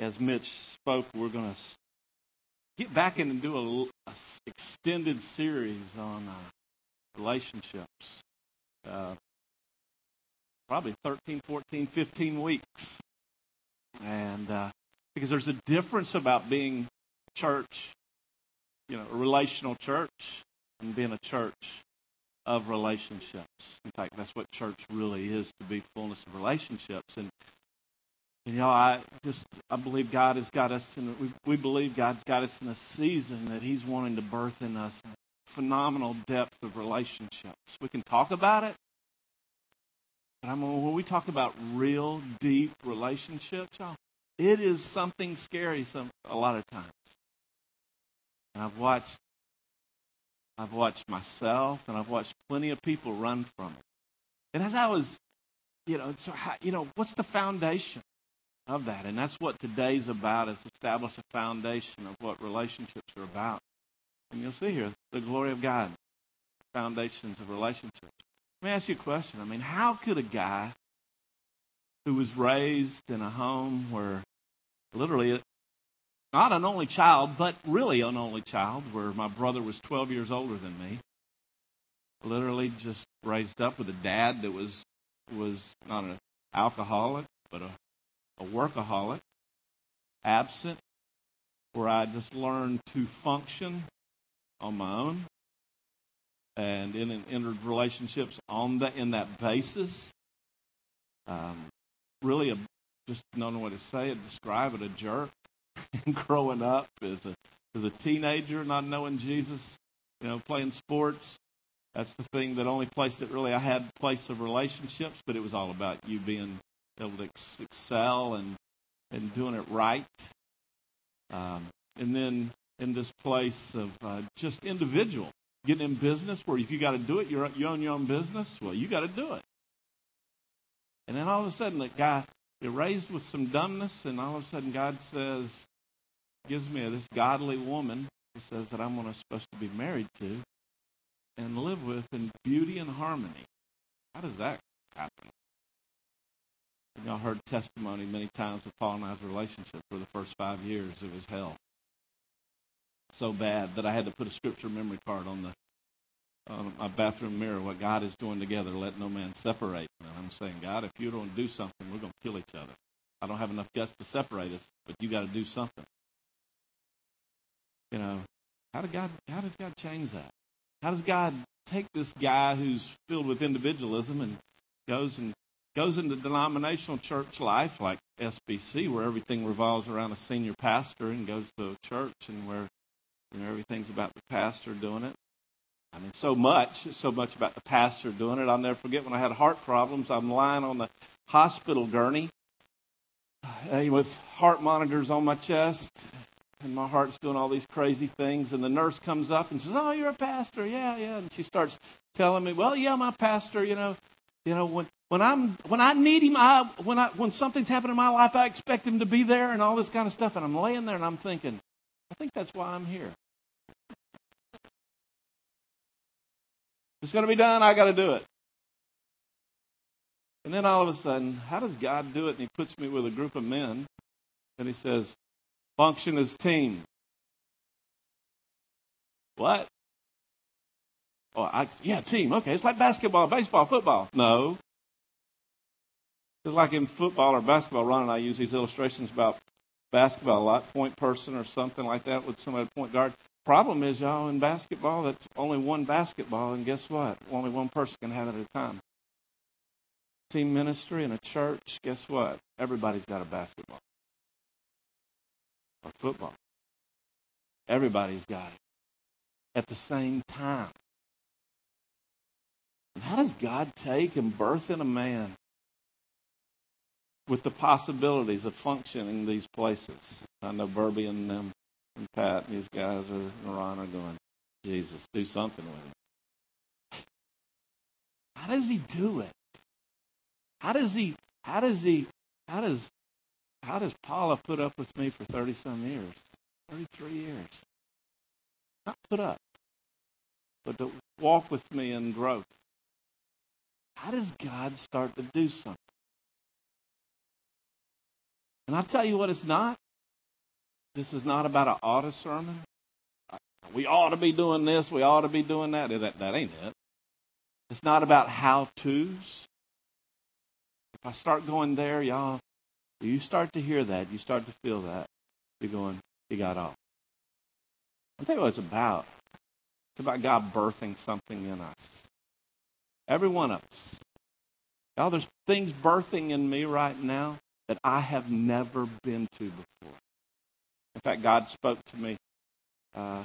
as Mitch spoke, we're going to get back in and do a, a extended series on uh, relationships. Uh, probably 13, 14, 15 weeks. And uh, because there's a difference about being church, you know, a relational church and being a church of relationships. In fact, that's what church really is to be fullness of relationships. And, and you know, I just I believe God has got us, and we, we believe God's got us in a season that He's wanting to birth in us phenomenal depth of relationships. We can talk about it, but I mean, when we talk about real deep relationships, y'all, it is something scary some a lot of times. And I've watched I've watched myself and I've watched plenty of people run from it. And as I was, you know, so how, you know, what's the foundation of that? And that's what today's about is establish a foundation of what relationships are about. And you'll see here the glory of God, foundations of relationships. Let me ask you a question. I mean, how could a guy who was raised in a home where literally not an only child, but really an only child, where my brother was 12 years older than me, literally just raised up with a dad that was was not an alcoholic, but a, a workaholic, absent, where I just learned to function on my own and in, entered relationships on that in that basis. Um, really, a, just don't know what to say it, describe it, a jerk. growing up as a as a teenager, not knowing Jesus, you know, playing sports. That's the thing. That only place that really I had place of relationships, but it was all about you being able to ex- excel and and doing it right. Um, and then in this place of uh, just individual getting in business where if you got to do it, you're, you own your own business, well, you got to do it. And then all of a sudden, that guy, you're raised with some dumbness, and all of a sudden, God says, gives me this godly woman who says that I'm gonna, supposed to be married to and live with in beauty and harmony. How does that happen? Y'all heard testimony many times of Paula and I's relationship for the first five years. It was hell so bad that I had to put a scripture memory card on the on my bathroom mirror. What God is doing together, let no man separate. And I'm saying, God, if you don't do something, we're going to kill each other. I don't have enough guts to separate us, but you got to do something. You know, how did God? How does God change that? How does God take this guy who's filled with individualism and goes and goes into denominational church life like SBC, where everything revolves around a senior pastor, and goes to a church and where you know, everything's about the pastor doing it. I mean, so much, so much about the pastor doing it. I'll never forget when I had heart problems. I'm lying on the hospital gurney uh, with heart monitors on my chest, and my heart's doing all these crazy things. And the nurse comes up and says, "Oh, you're a pastor, yeah, yeah." And she starts telling me, "Well, yeah, my pastor. You know, you know when when I'm when I need him, I when I when something's happened in my life, I expect him to be there and all this kind of stuff." And I'm laying there and I'm thinking, I think that's why I'm here. It's going to be done. I got to do it. And then all of a sudden, how does God do it? And He puts me with a group of men, and He says, "Function as team." What? Oh, I, yeah, team. Okay, it's like basketball, baseball, football. No. It's like in football or basketball. Ron and I use these illustrations about basketball a lot, point person or something like that with somebody point guard. Problem is, y'all, in basketball, that's only one basketball, and guess what? Only one person can have it at a time. Team ministry in a church, guess what? Everybody's got a basketball or football. Everybody's got it at the same time. How does God take and birth in a man with the possibilities of functioning these places? I know Burby and them and Pat and these guys are Ron are going, Jesus, do something with him. How does he do it? How does he how does he how does how does Paula put up with me for thirty some years? Thirty three years. Not put up, but to walk with me in growth. How does God start to do something? And I'll tell you what it's not. this is not about an ought to sermon. We ought to be doing this. We ought to be doing that. That, that ain't it. It's not about how to's. If I start going there, y'all, you start to hear that, you start to feel that, you're going, you got off. I'll tell you what it's about. It's about God birthing something in us. Every one of us. Y'all, there's things birthing in me right now that I have never been to before. In fact, God spoke to me uh,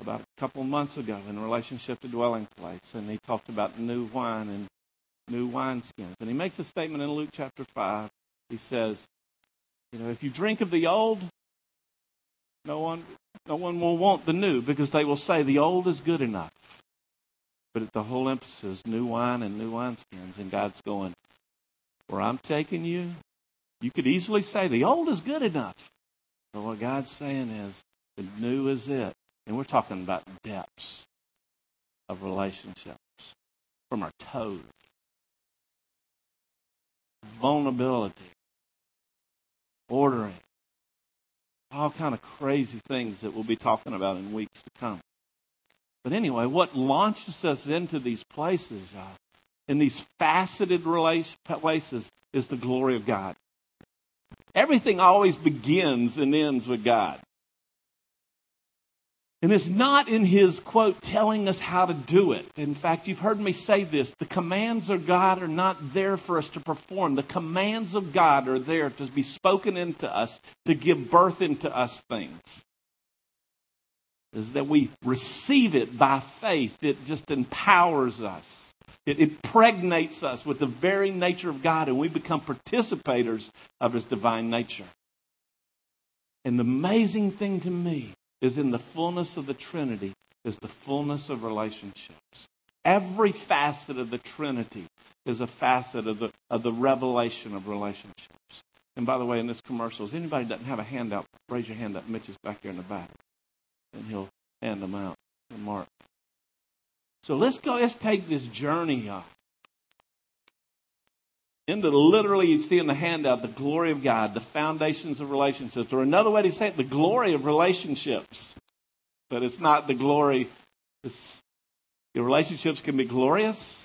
about a couple months ago in relationship to dwelling place, and He talked about new wine and new wineskins. And He makes a statement in Luke chapter 5. He says, You know, if you drink of the old, no one, no one will want the new because they will say the old is good enough. But the whole emphasis, new wine and new wineskins, and God's going, where I'm taking you, you could easily say the old is good enough. But what God's saying is the new is it. And we're talking about depths of relationships from our toes. Vulnerability. Ordering. All kind of crazy things that we'll be talking about in weeks to come. But anyway, what launches us into these places, y'all, in these faceted places, is the glory of God. Everything always begins and ends with God. And it's not in his quote telling us how to do it. In fact, you've heard me say this the commands of God are not there for us to perform. The commands of God are there to be spoken into us, to give birth into us things. Is that we receive it by faith, it just empowers us. It impregnates us with the very nature of God, and we become participators of His divine nature. And the amazing thing to me is in the fullness of the Trinity is the fullness of relationships. Every facet of the Trinity is a facet of the, of the revelation of relationships. And by the way, in this commercial, if anybody doesn't have a handout, raise your hand up. Mitch is back here in the back. And he'll hand them out to Mark. So let's go, let's take this journey off. Into literally, you see in the handout, the glory of God, the foundations of relationships. Or another way to say it, the glory of relationships. But it's not the glory. Your relationships can be glorious.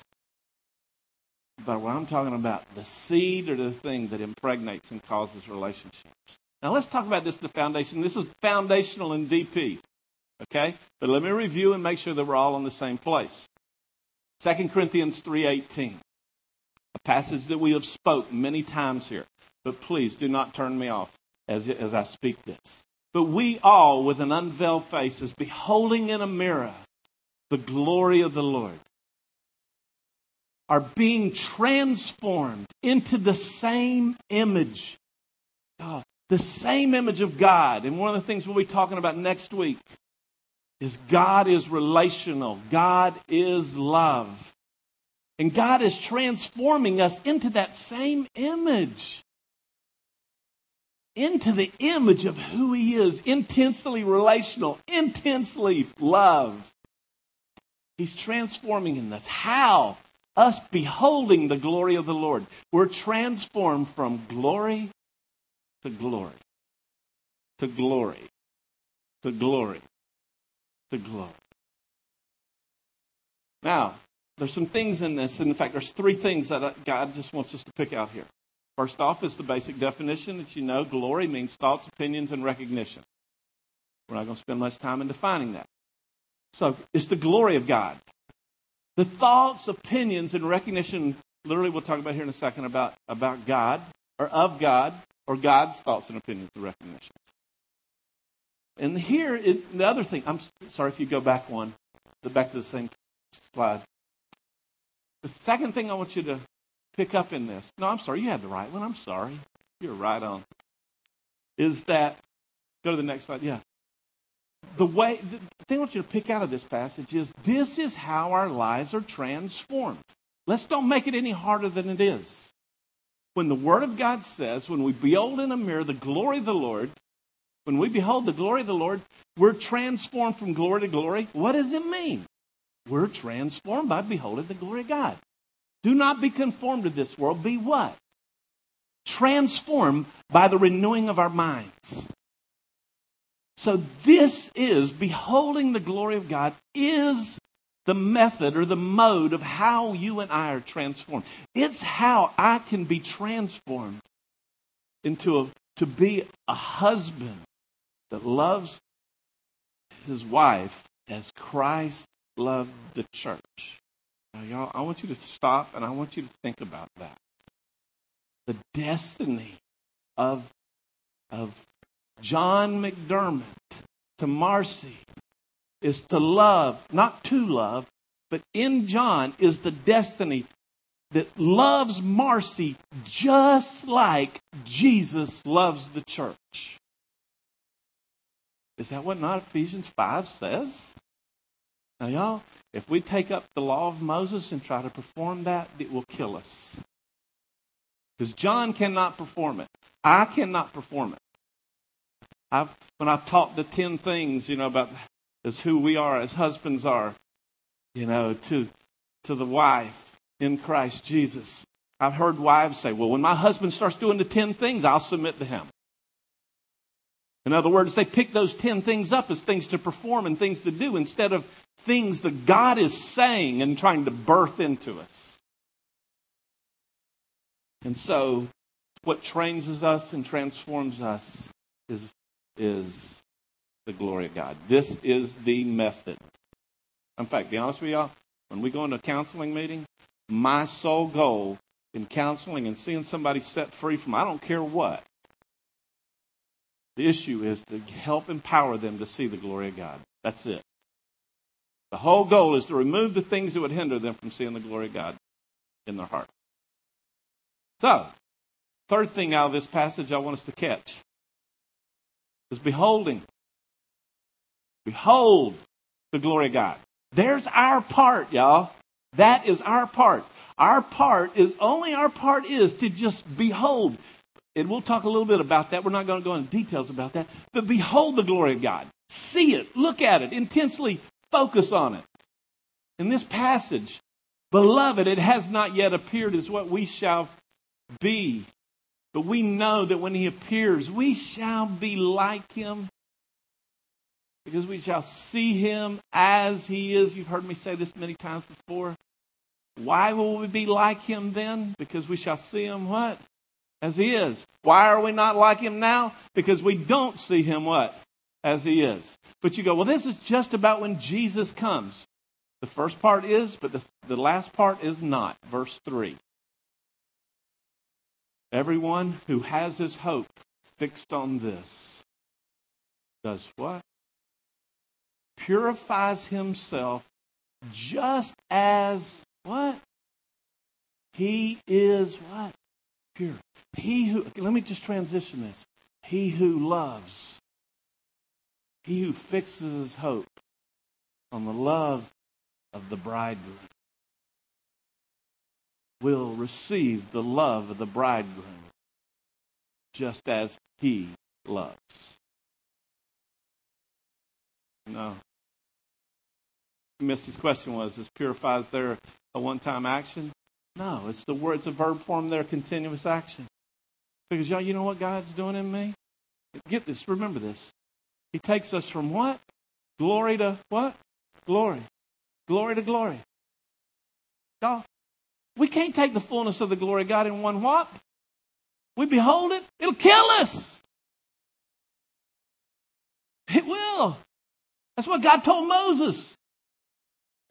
But what I'm talking about, the seed or the thing that impregnates and causes relationships. Now let's talk about this, the foundation. This is foundational in DP. Okay? But let me review and make sure that we're all in the same place. 2 Corinthians 3:18. A passage that we have spoke many times here. But please do not turn me off as, as I speak this. But we all, with an unveiled face, as beholding in a mirror the glory of the Lord, are being transformed into the same image. Oh, the same image of God. And one of the things we'll be talking about next week is God is relational. God is love. And God is transforming us into that same image. Into the image of who He is, intensely relational, intensely love. He's transforming in us. How? Us beholding the glory of the Lord. We're transformed from glory to glory, to glory, to glory the glory. Now, there's some things in this. And in fact, there's three things that God just wants us to pick out here. First off is the basic definition that you know glory means thoughts, opinions, and recognition. We're not going to spend much time in defining that. So it's the glory of God. The thoughts, opinions, and recognition, literally we'll talk about here in a second about, about God, or of God, or God's thoughts and opinions and recognition. And here is the other thing. I'm sorry if you go back one, the back to the same slide. The second thing I want you to pick up in this. No, I'm sorry, you had the right one. I'm sorry. You're right on. Is that go to the next slide? Yeah. The way the thing I want you to pick out of this passage is this is how our lives are transformed. Let's don't make it any harder than it is. When the Word of God says, when we behold in a mirror the glory of the Lord, when we behold the glory of the Lord, we're transformed from glory to glory. What does it mean? We're transformed by beholding the glory of God. Do not be conformed to this world. Be what? Transformed by the renewing of our minds. So this is beholding the glory of God is the method or the mode of how you and I are transformed. It's how I can be transformed into a to be a husband that loves his wife as Christ loved the church. Now, y'all, I want you to stop and I want you to think about that. The destiny of, of John McDermott to Marcy is to love, not to love, but in John is the destiny that loves Marcy just like Jesus loves the church. Is that what not Ephesians 5 says? Now, y'all, if we take up the law of Moses and try to perform that, it will kill us. Because John cannot perform it. I cannot perform it. I've, when I've taught the 10 things, you know, about as who we are as husbands are, you know, to, to the wife in Christ Jesus. I've heard wives say, well, when my husband starts doing the 10 things, I'll submit to him. In other words, they pick those 10 things up as things to perform and things to do instead of things that God is saying and trying to birth into us. And so, what trains us and transforms us is, is the glory of God. This is the method. In fact, be honest with y'all, when we go into a counseling meeting, my sole goal in counseling and seeing somebody set free from I don't care what, the issue is to help empower them to see the glory of God. That's it. The whole goal is to remove the things that would hinder them from seeing the glory of God in their heart. So, third thing out of this passage I want us to catch is beholding. Behold the glory of God. There's our part, y'all. That is our part. Our part is only our part is to just behold, and we'll talk a little bit about that. We're not going to go into details about that. But behold the glory of God. See it. Look at it. Intensely focus on it. In this passage, beloved, it has not yet appeared as what we shall be. But we know that when he appears, we shall be like him because we shall see him as he is. You've heard me say this many times before. Why will we be like him then? Because we shall see him what? As he is. Why are we not like him now? Because we don't see him what? As he is. But you go, well, this is just about when Jesus comes. The first part is, but the, the last part is not. Verse 3. Everyone who has his hope fixed on this does what? Purifies himself just as what? He is what? Pure. He who, let me just transition this. He who loves, he who fixes his hope on the love of the bridegroom will receive the love of the bridegroom just as he loves. No. Misty's question was, is purifies there a one-time action? No, it's the word, it's a verb form there, continuous action. Because y'all, you know what God's doing in me? Get this, remember this. He takes us from what? Glory to what? Glory. Glory to glory. Y'all, we can't take the fullness of the glory of God in one what? We behold it, it'll kill us. It will. That's what God told Moses.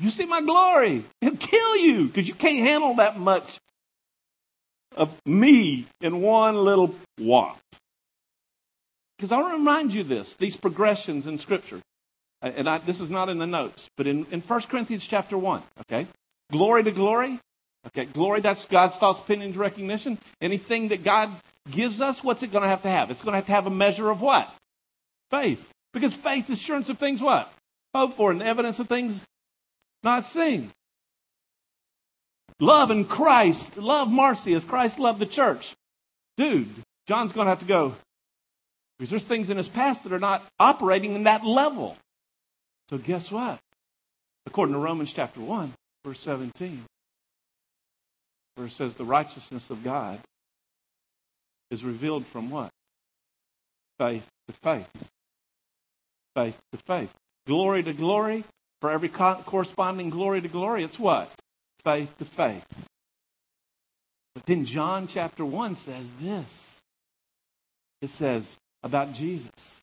You see my glory. It'll kill you because you can't handle that much of me in one little walk. Because I want to remind you this, these progressions in Scripture. And I, this is not in the notes, but in, in 1 Corinthians chapter 1, okay? Glory to glory. Okay, glory, that's God's thoughts, opinions, recognition. Anything that God gives us, what's it going to have to have? It's going to have to have a measure of what? Faith. Because faith is assurance of things what? Hope for and evidence of things not seen. Love in Christ. Love Marcy as Christ loved the church. Dude, John's going to have to go. Because there's things in his past that are not operating in that level. So guess what? According to Romans chapter 1, verse 17, where it says the righteousness of God is revealed from what? Faith to faith. faith to faith. Glory to glory, for every corresponding glory to glory, it's what? Faith to faith. But then John chapter 1 says this. It says about Jesus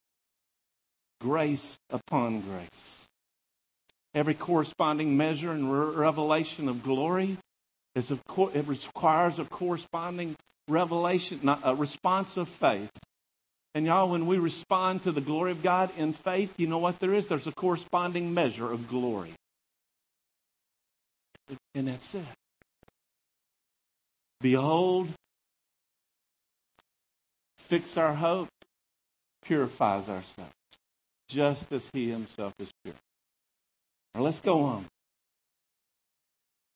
grace upon grace. Every corresponding measure and revelation of glory is of co- it requires a corresponding revelation, not a response of faith. And y'all, when we respond to the glory of God in faith, you know what there is? There's a corresponding measure of glory. And that's it. Behold, fix our hope, purifies ourselves, just as he himself is pure. Now let's go on.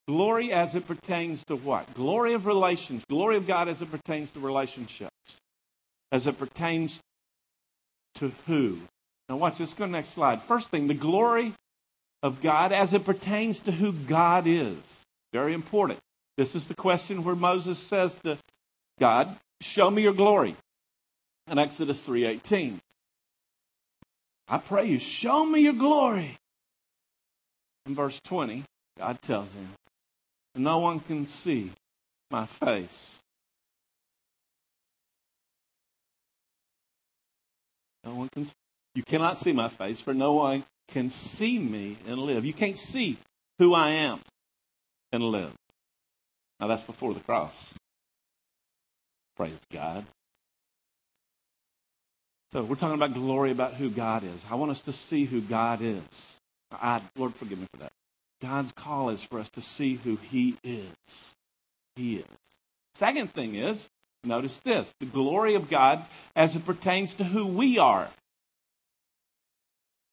Glory as it pertains to what? Glory of relations. Glory of God as it pertains to relationships. As it pertains to who? Now watch, let's go next slide. First thing, the glory of God as it pertains to who God is. Very important. This is the question where Moses says to God, show me your glory. In Exodus 3.18. I pray you, show me your glory. In verse 20, God tells him, no one can see my face. No one can. You cannot see my face, for no one can see me and live. You can't see who I am and live. Now that's before the cross. Praise God. So we're talking about glory about who God is. I want us to see who God is. I, Lord, forgive me for that. God's call is for us to see who He is. He is. Second thing is, notice this the glory of God as it pertains to who we are.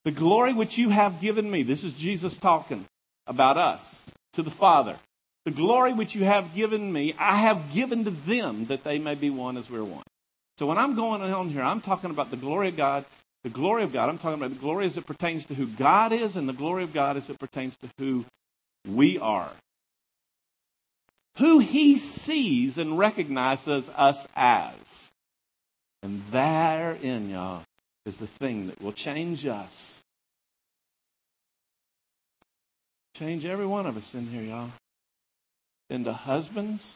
The glory which you have given me. This is Jesus talking about us to the Father. The glory which you have given me, I have given to them that they may be one as we're one. So when I'm going on here, I'm talking about the glory of God the glory of God, I'm talking about the glory as it pertains to who God is and the glory of God as it pertains to who we are. Who he sees and recognizes us as. And therein, y'all, is the thing that will change us. Change every one of us in here, y'all. Into husbands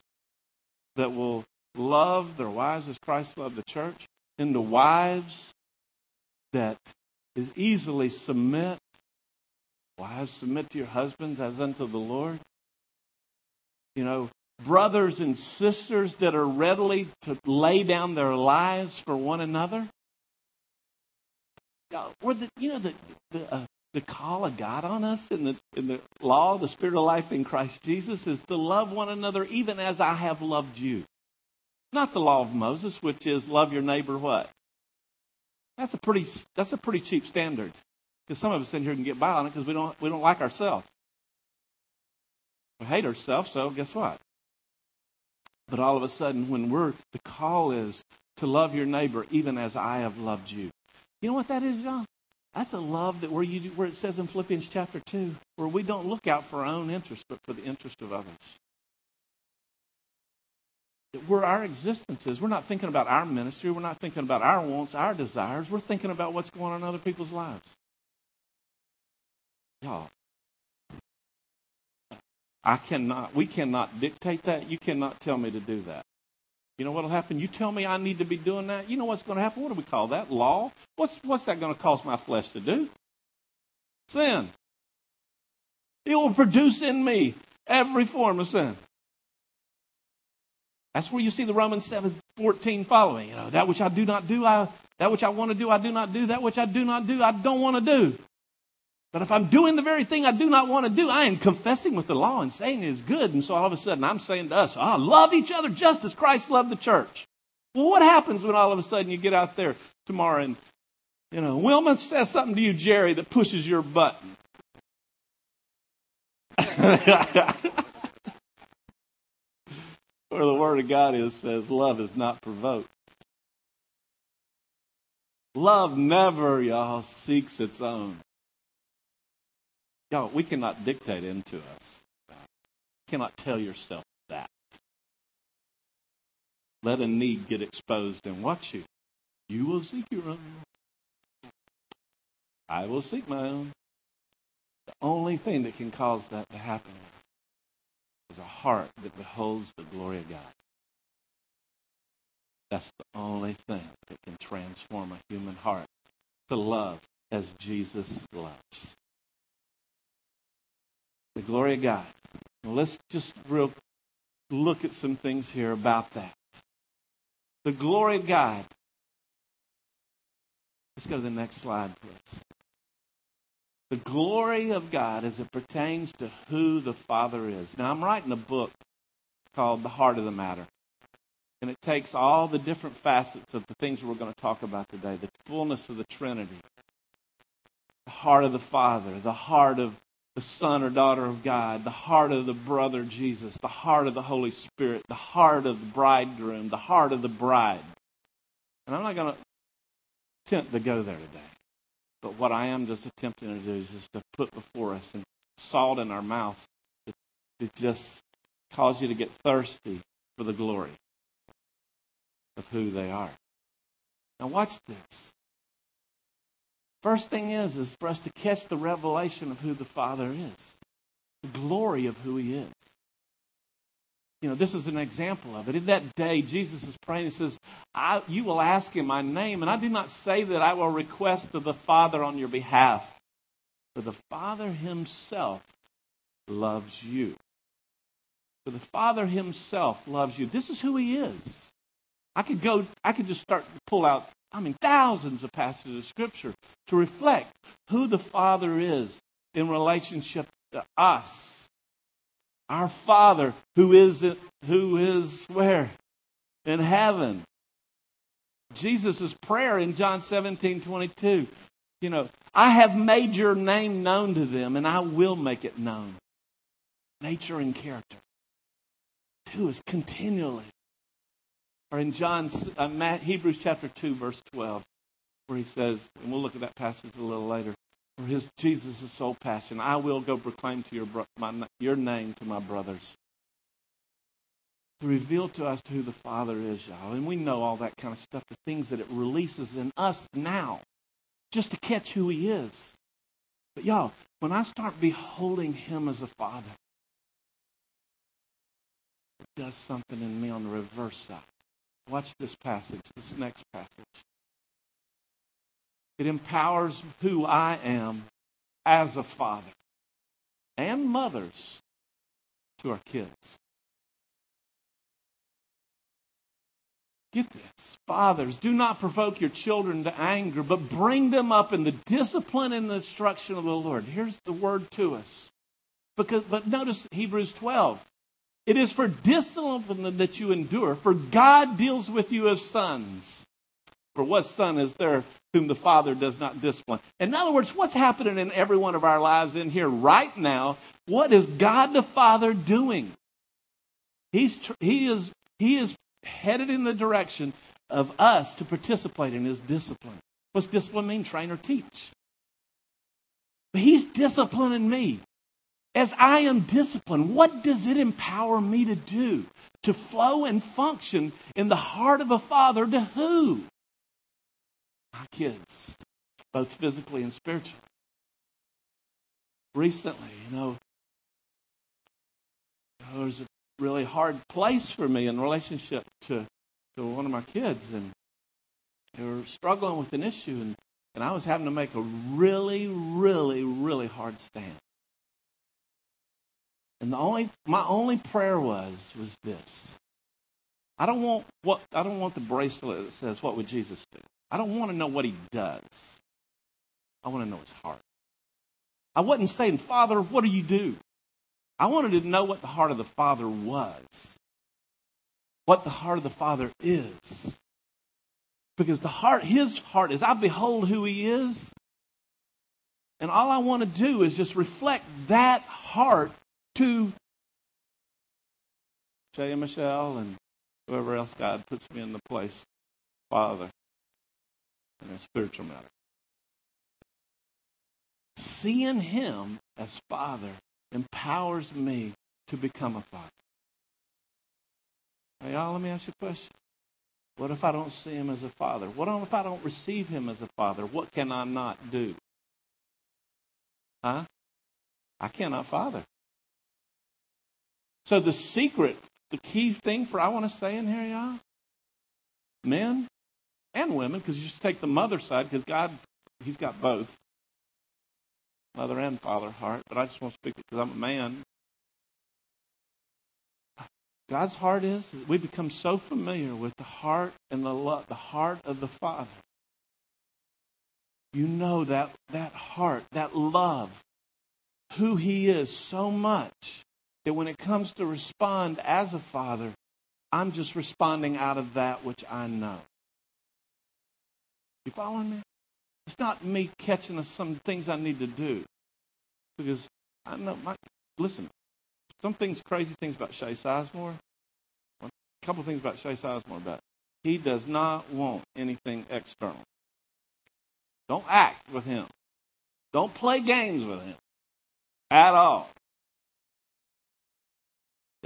that will love their wives as Christ loved the church. Into wives that is easily submit. Wives, submit to your husbands as unto the Lord. You know, brothers and sisters that are readily to lay down their lives for one another. Or the, you know, the, the, uh, the call of God on us in the, in the law, the spirit of life in Christ Jesus is to love one another even as I have loved you. Not the law of Moses, which is love your neighbor what? That's a pretty that's a pretty cheap standard. Because some of us in here can get by on it because we don't we don't like ourselves. Hate ourselves, so guess what? But all of a sudden, when we're the call is to love your neighbor even as I have loved you. You know what that is, John? That's a love that where you where it says in Philippians chapter two, where we don't look out for our own interest, but for the interest of others where our existence is. We're not thinking about our ministry. We're not thinking about our wants, our desires. We're thinking about what's going on in other people's lives. Y'all, I cannot, we cannot dictate that. You cannot tell me to do that. You know what will happen? You tell me I need to be doing that. You know what's going to happen? What do we call that? Law? What's, what's that going to cause my flesh to do? Sin. It will produce in me every form of sin. That's where you see the Romans 7 14 following. You know, that which I do not do, I that which I want to do, I do not do. That which I do not do, I don't want to do. But if I'm doing the very thing I do not want to do, I am confessing with the law and saying it is good. And so all of a sudden I'm saying to us, oh, love each other just as Christ loved the church. Well, what happens when all of a sudden you get out there tomorrow and, you know, Wilma says something to you, Jerry, that pushes your button? where the Word of God is says love is not provoked. Love never, y'all, seeks its own. Y'all, we cannot dictate into us. You cannot tell yourself that. Let a need get exposed and watch you. You will seek your own. I will seek my own. The only thing that can cause that to happen is a heart that beholds the glory of God. That's the only thing that can transform a human heart to love as Jesus loves. The glory of God. Now let's just real look at some things here about that. The glory of God. Let's go to the next slide, please. The glory of God as it pertains to who the Father is. Now, I'm writing a book called The Heart of the Matter. And it takes all the different facets of the things we're going to talk about today the fullness of the Trinity, the heart of the Father, the heart of the Son or daughter of God, the heart of the brother Jesus, the heart of the Holy Spirit, the heart of the bridegroom, the heart of the bride. And I'm not going to attempt to go there today. But what I am just attempting to do is just to put before us and salt in our mouths to just cause you to get thirsty for the glory of who they are. Now watch this. First thing is, is for us to catch the revelation of who the Father is, the glory of who He is. You know, this is an example of it. In that day, Jesus is praying. He says, I, You will ask in my name, and I do not say that I will request of the Father on your behalf, for the Father Himself loves you. For the Father Himself loves you. This is who He is. I could go, I could just start to pull out I mean, thousands of passages of Scripture to reflect who the Father is in relationship to us. Our Father who is, who is where? In heaven. Jesus' prayer in John 17, 22. You know, I have made your name known to them, and I will make it known. Nature and character. Two is continually or in John, uh, Hebrews chapter 2, verse 12, where he says, and we'll look at that passage a little later, where his Jesus' sole passion, I will go proclaim to your, bro- my, your name to my brothers. To reveal to us who the Father is, y'all. And we know all that kind of stuff, the things that it releases in us now, just to catch who he is. But y'all, when I start beholding him as a father, it does something in me on the reverse side. Watch this passage, this next passage. It empowers who I am as a father and mothers to our kids. Get this. Fathers, do not provoke your children to anger, but bring them up in the discipline and the instruction of the Lord. Here's the word to us. Because, but notice Hebrews 12. It is for discipline that you endure, for God deals with you as sons. For what son is there whom the Father does not discipline? In other words, what's happening in every one of our lives in here right now? What is God the Father doing? He's, he, is, he is headed in the direction of us to participate in his discipline. What's discipline mean? Train or teach. But he's disciplining me. As I am disciplined, what does it empower me to do? To flow and function in the heart of a father to who? My kids, both physically and spiritually. Recently, you know, there was a really hard place for me in relationship to, to one of my kids, and they were struggling with an issue, and, and I was having to make a really, really, really hard stand. And the only my only prayer was was this. I don't want what I don't want the bracelet that says what would Jesus do. I don't want to know what he does. I want to know his heart. I wasn't saying, Father, what do you do? I wanted to know what the heart of the Father was. What the heart of the Father is. Because the heart, his heart is, I behold who he is. And all I want to do is just reflect that heart to Shay and Michelle and whoever else God puts me in the place, Father, in a spiritual matter. Seeing Him as Father empowers me to become a father. Y'all, let me ask you a question. What if I don't see him as a father? What if I don't receive him as a father? What can I not do? Huh? I cannot father. So the secret, the key thing for I want to say in here, y'all, men and women, because you just take the mother side, because God, He's got both, mother and father heart. But I just want to speak because I'm a man. God's heart is we become so familiar with the heart and the love, the heart of the Father. You know that that heart, that love, who He is so much that when it comes to respond as a father, I'm just responding out of that which I know. You following me? It's not me catching some things I need to do. Because I know my listen, some things crazy things about Shay Sizemore. A couple things about Shay Sizemore about he does not want anything external. Don't act with him. Don't play games with him at all.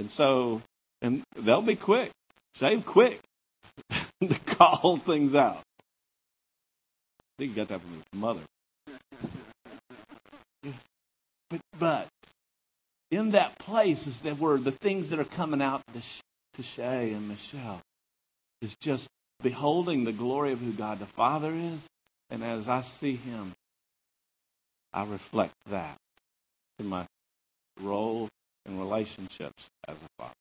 And so, and they'll be quick, shave quick to call things out. I think you got that from his mother. But, but in that place is that where the things that are coming out to, to Shay and Michelle is just beholding the glory of who God the Father is. And as I see him, I reflect that in my role and relationships as a father.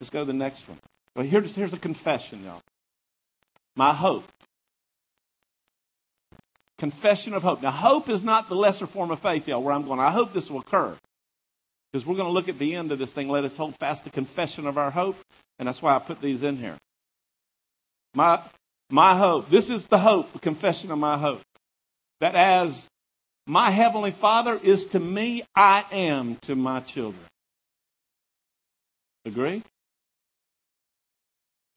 Let's go to the next one. Well, here's, here's a confession, y'all. My hope. Confession of hope. Now, hope is not the lesser form of faith, y'all, where I'm going. I hope this will occur. Because we're going to look at the end of this thing. Let us hold fast the confession of our hope. And that's why I put these in here. My, my hope. This is the hope, the confession of my hope. That as my Heavenly Father is to me, I am to my children. Agree?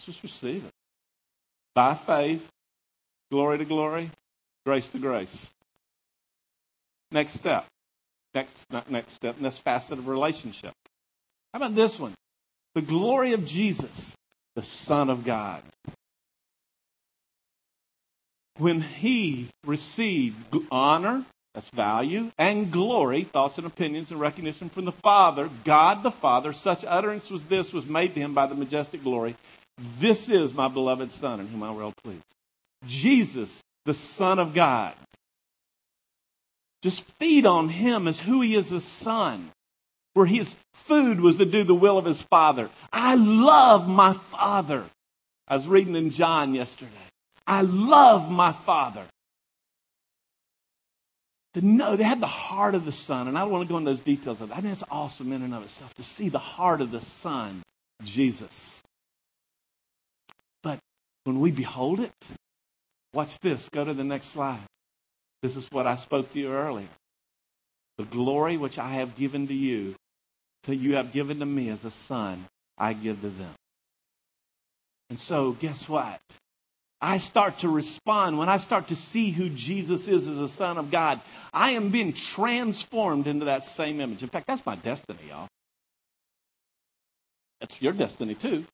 Just receive it. By faith, glory to glory, grace to grace. Next step. Next, not next step, next facet of relationship. How about this one? The glory of Jesus, the Son of God when he received honor, that's value, and glory, thoughts and opinions and recognition from the Father, God the Father, such utterance was this was made to him by the majestic glory. This is my beloved Son in whom I well please. Jesus, the Son of God. Just feed on him as who he is as Son, where his food was to do the will of his Father. I love my Father. I was reading in John yesterday. I love my Father. Know they had the heart of the Son, and I don't want to go into those details of that. I think it's awesome in and of itself to see the heart of the Son, Jesus. But when we behold it, watch this. Go to the next slide. This is what I spoke to you earlier. The glory which I have given to you, that you have given to me as a son, I give to them. And so, guess what? I start to respond, when I start to see who Jesus is as a Son of God, I am being transformed into that same image. In fact, that's my destiny, y'all. That's your destiny, too.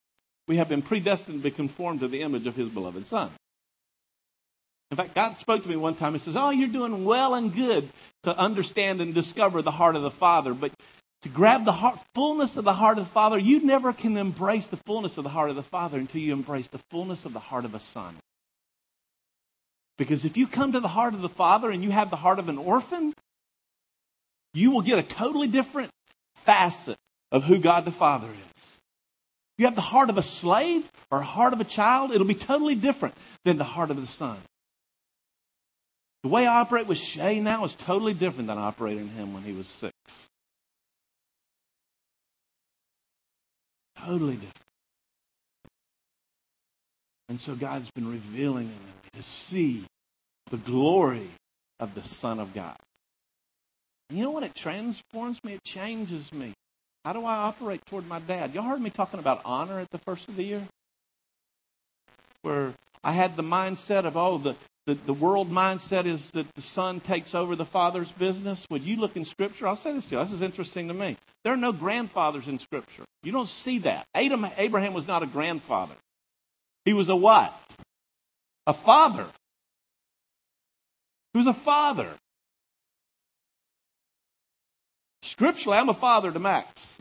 We have been predestined to be conformed to the image of His beloved Son. In fact, God spoke to me one time. He says, Oh, you're doing well and good to understand and discover the heart of the Father, but to grab the heart, fullness of the heart of the Father, you never can embrace the fullness of the heart of the Father until you embrace the fullness of the heart of a son. Because if you come to the heart of the Father and you have the heart of an orphan, you will get a totally different facet of who God the Father is. You have the heart of a slave or heart of a child, it'll be totally different than the heart of the son. The way I operate with Shay now is totally different than I operated in him when he was six. Totally different. And so God's been revealing in me to see the glory of the Son of God. And you know what? It transforms me. It changes me. How do I operate toward my dad? Y'all heard me talking about honor at the first of the year? Where I had the mindset of, oh, the, the, the world mindset is that the son takes over the father's business. Would you look in Scripture, I'll say this to you. This is interesting to me. There are no grandfathers in Scripture. You don't see that. Adam, Abraham was not a grandfather. He was a what? A father. He was a father. Scripturally, I'm a father to Max.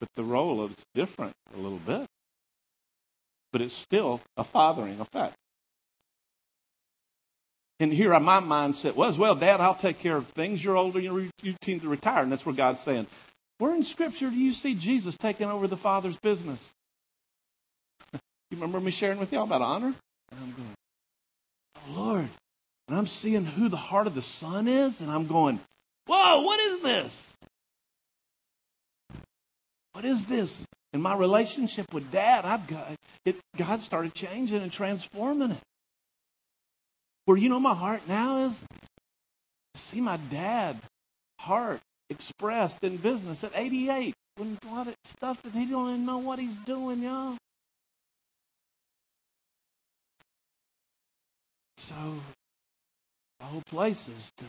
But the role is different a little bit. But it's still a fathering effect. And here my mindset was, well, Dad, I'll take care of things. You're older, you're, you seem to retire. And that's where God's saying, where in Scripture do you see Jesus taking over the Father's business? you remember me sharing with y'all about honor? And I'm going, oh, Lord. And I'm seeing who the heart of the Son is, and I'm going, whoa, what is this? What is this? In my relationship with Dad, I've got it. God started changing and transforming it. Where you know my heart now is to see my dad heart expressed in business at 88 when a lot of stuff that he don't even know what he's doing, y'all. So the whole place is to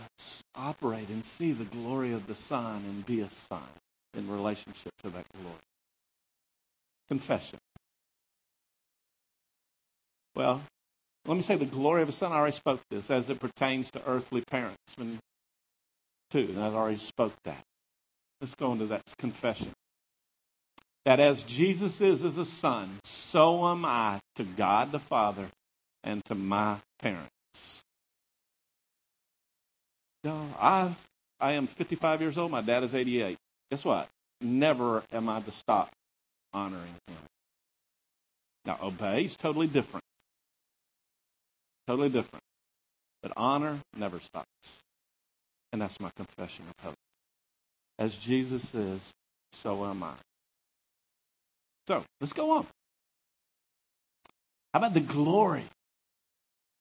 operate and see the glory of the Son and be a son in relationship to that glory. Confession. Well, let me say the glory of a son. I already spoke this as it pertains to earthly parents. When, too, and I've already spoke that. Let's go into that confession. That as Jesus is as a son, so am I to God the Father and to my parents. No, I I am 55 years old. My dad is 88. Guess what? Never am I to stop honoring him. Now, obey is totally different. Totally different. But honor never stops. And that's my confession of hope. As Jesus is, so am I. So, let's go on. How about the glory?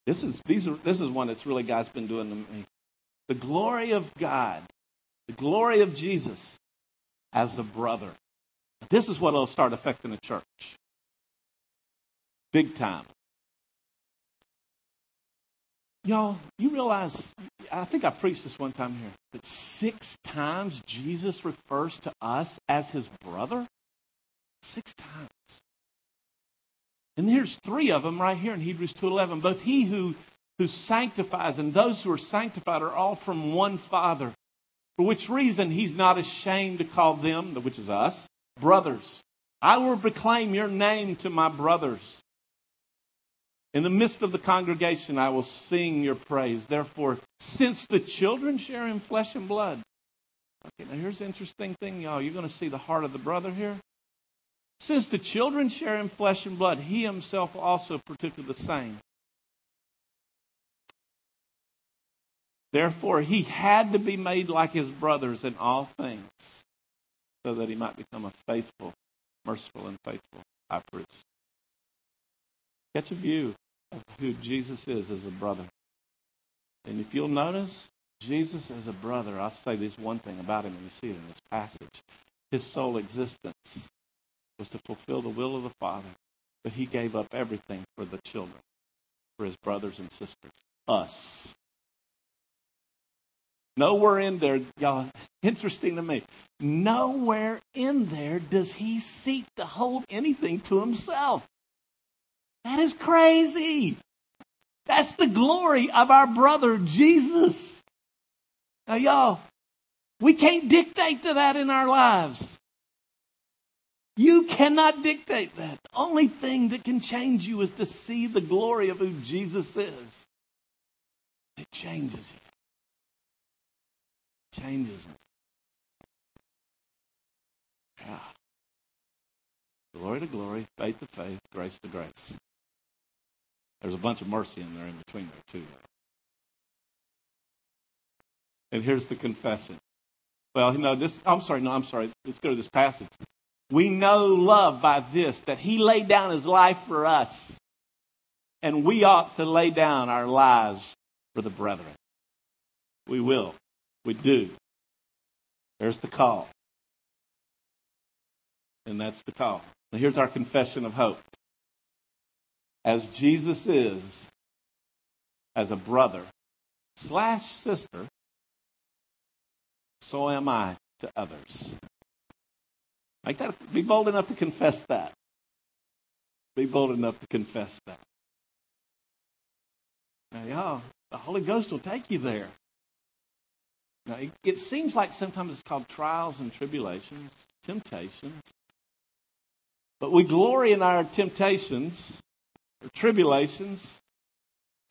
This is these are this is one that's really God's been doing to me. The glory of God, the glory of Jesus as a brother. This is what will start affecting the church. Big time. Y'all, you realize, I think I preached this one time here, that six times Jesus refers to us as his brother? Six times. And here's three of them right here in Hebrews 2.11. Both he who, who sanctifies and those who are sanctified are all from one Father, for which reason he's not ashamed to call them, which is us, brothers. I will proclaim your name to my brothers. In the midst of the congregation, I will sing your praise. Therefore, since the children share in flesh and blood. Okay, now here's the interesting thing, y'all. You're going to see the heart of the brother here. Since the children share in flesh and blood, he himself also partook of the same. Therefore, he had to be made like his brothers in all things, so that he might become a faithful, merciful, and faithful high priest. Catch a view of who Jesus is as a brother. And if you'll notice, Jesus as a brother, I'll say this one thing about him, and you see it in this passage. His sole existence was to fulfill the will of the Father, but he gave up everything for the children, for his brothers and sisters, us. Nowhere in there, y'all, interesting to me, nowhere in there does he seek to hold anything to himself. That is crazy. That's the glory of our brother Jesus. Now, y'all, we can't dictate to that in our lives. You cannot dictate that. The only thing that can change you is to see the glory of who Jesus is. It changes you. Changes me. Yeah. Glory to glory, faith to faith, grace to grace. There's a bunch of mercy in there in between there, too. And here's the confession. Well, you know, this, I'm sorry, no, I'm sorry. Let's go to this passage. We know love by this, that he laid down his life for us. And we ought to lay down our lives for the brethren. We will. We do. There's the call. And that's the call. Now here's our confession of hope. As Jesus is, as a brother slash sister, so am I to others. Like that, be bold enough to confess that. Be bold enough to confess that. Now, y'all, the Holy Ghost will take you there. Now, it, it seems like sometimes it's called trials and tribulations, temptations. But we glory in our temptations, or tribulations,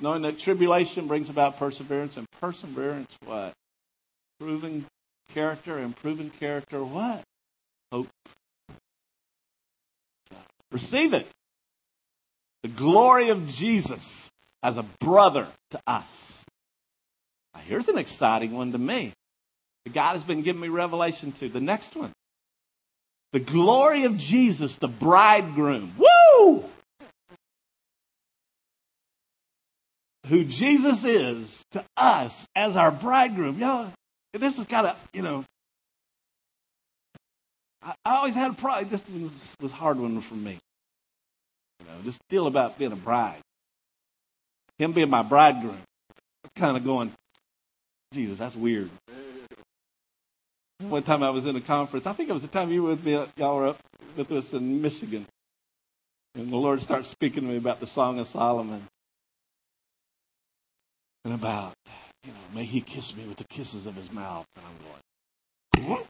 knowing that tribulation brings about perseverance, and perseverance, what? Proven character, and proven character, what? Hope. Receive it. The glory of Jesus as a brother to us. Now, here's an exciting one to me. God has been giving me revelation to. The next one. The glory of Jesus, the bridegroom. Woo! Who Jesus is to us as our bridegroom. Y'all, this is kind of, you know, I, I always had a problem. This was, was a hard one for me. You know, this deal about being a bride. Him being my bridegroom. It's Kind of going, Jesus, that's weird. One time I was in a conference. I think it was the time you were with me. Y'all were up with us in Michigan. And the Lord starts speaking to me about the Song of Solomon. And about, you know, may he kiss me with the kisses of his mouth. And I'm going,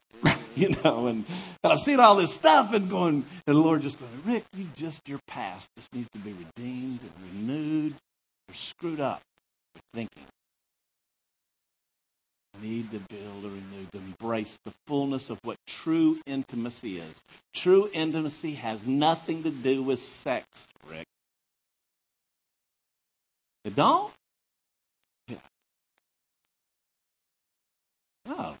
you know, and, and I've seen all this stuff and going, and the Lord just going, Rick, you just, your past just needs to be redeemed and renewed. You're screwed up with thinking. Need to build a renewed, to embrace the fullness of what true intimacy is. True intimacy has nothing to do with sex, Rick. It don't? Yeah. Oh.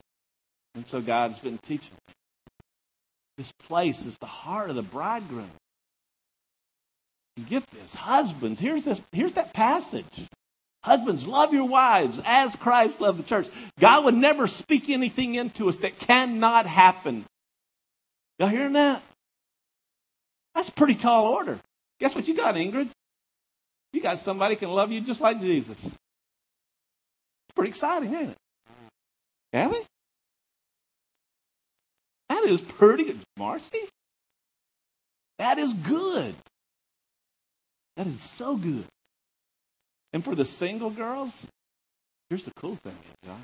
And so God's been teaching. This place is the heart of the bridegroom. get this. Husbands, here's this, here's that passage. Husbands, love your wives as Christ loved the church. God would never speak anything into us that cannot happen. Y'all hearing that? That's a pretty tall order. Guess what you got, Ingrid? You got somebody can love you just like Jesus. It's pretty exciting, ain't it? Have it? That is pretty good. Marcy? That is good. That is so good. And for the single girls, here's the cool thing, y'all.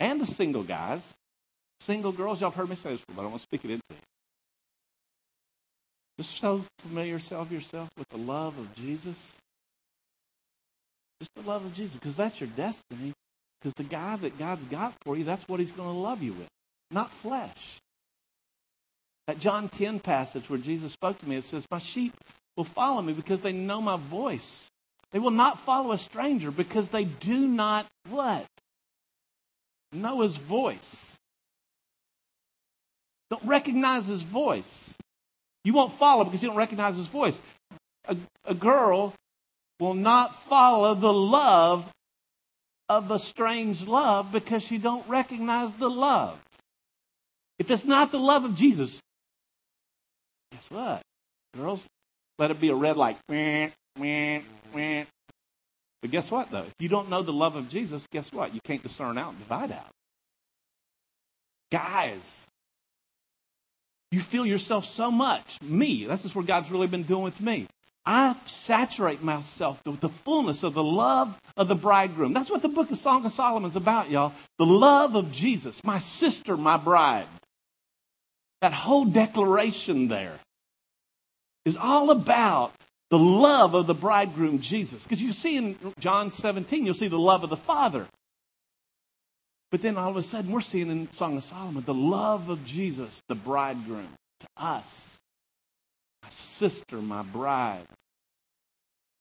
And the single guys, single girls, y'all have heard me say this before, but I want to speak it into you. Just so familiar yourself yourself with the love of Jesus. Just the love of Jesus, because that's your destiny. Because the guy that God's got for you, that's what he's going to love you with, not flesh. That John 10 passage where Jesus spoke to me, it says, My sheep will follow me because they know my voice. They will not follow a stranger because they do not what? Know his voice. Don't recognize his voice. You won't follow because you don't recognize his voice. A, a girl will not follow the love of a strange love because she don't recognize the love. If it's not the love of Jesus, Guess what? Girls, let it be a red light. But guess what, though? If you don't know the love of Jesus, guess what? You can't discern out and divide out. Guys, you feel yourself so much. Me, that's just what God's really been doing with me. I saturate myself with the fullness of the love of the bridegroom. That's what the book of Song of Solomon is about, y'all. The love of Jesus, my sister, my bride. That whole declaration there is all about the love of the bridegroom Jesus. Because you see in John 17, you'll see the love of the Father. But then all of a sudden, we're seeing in Song of Solomon the love of Jesus, the bridegroom, to us. My sister, my bride.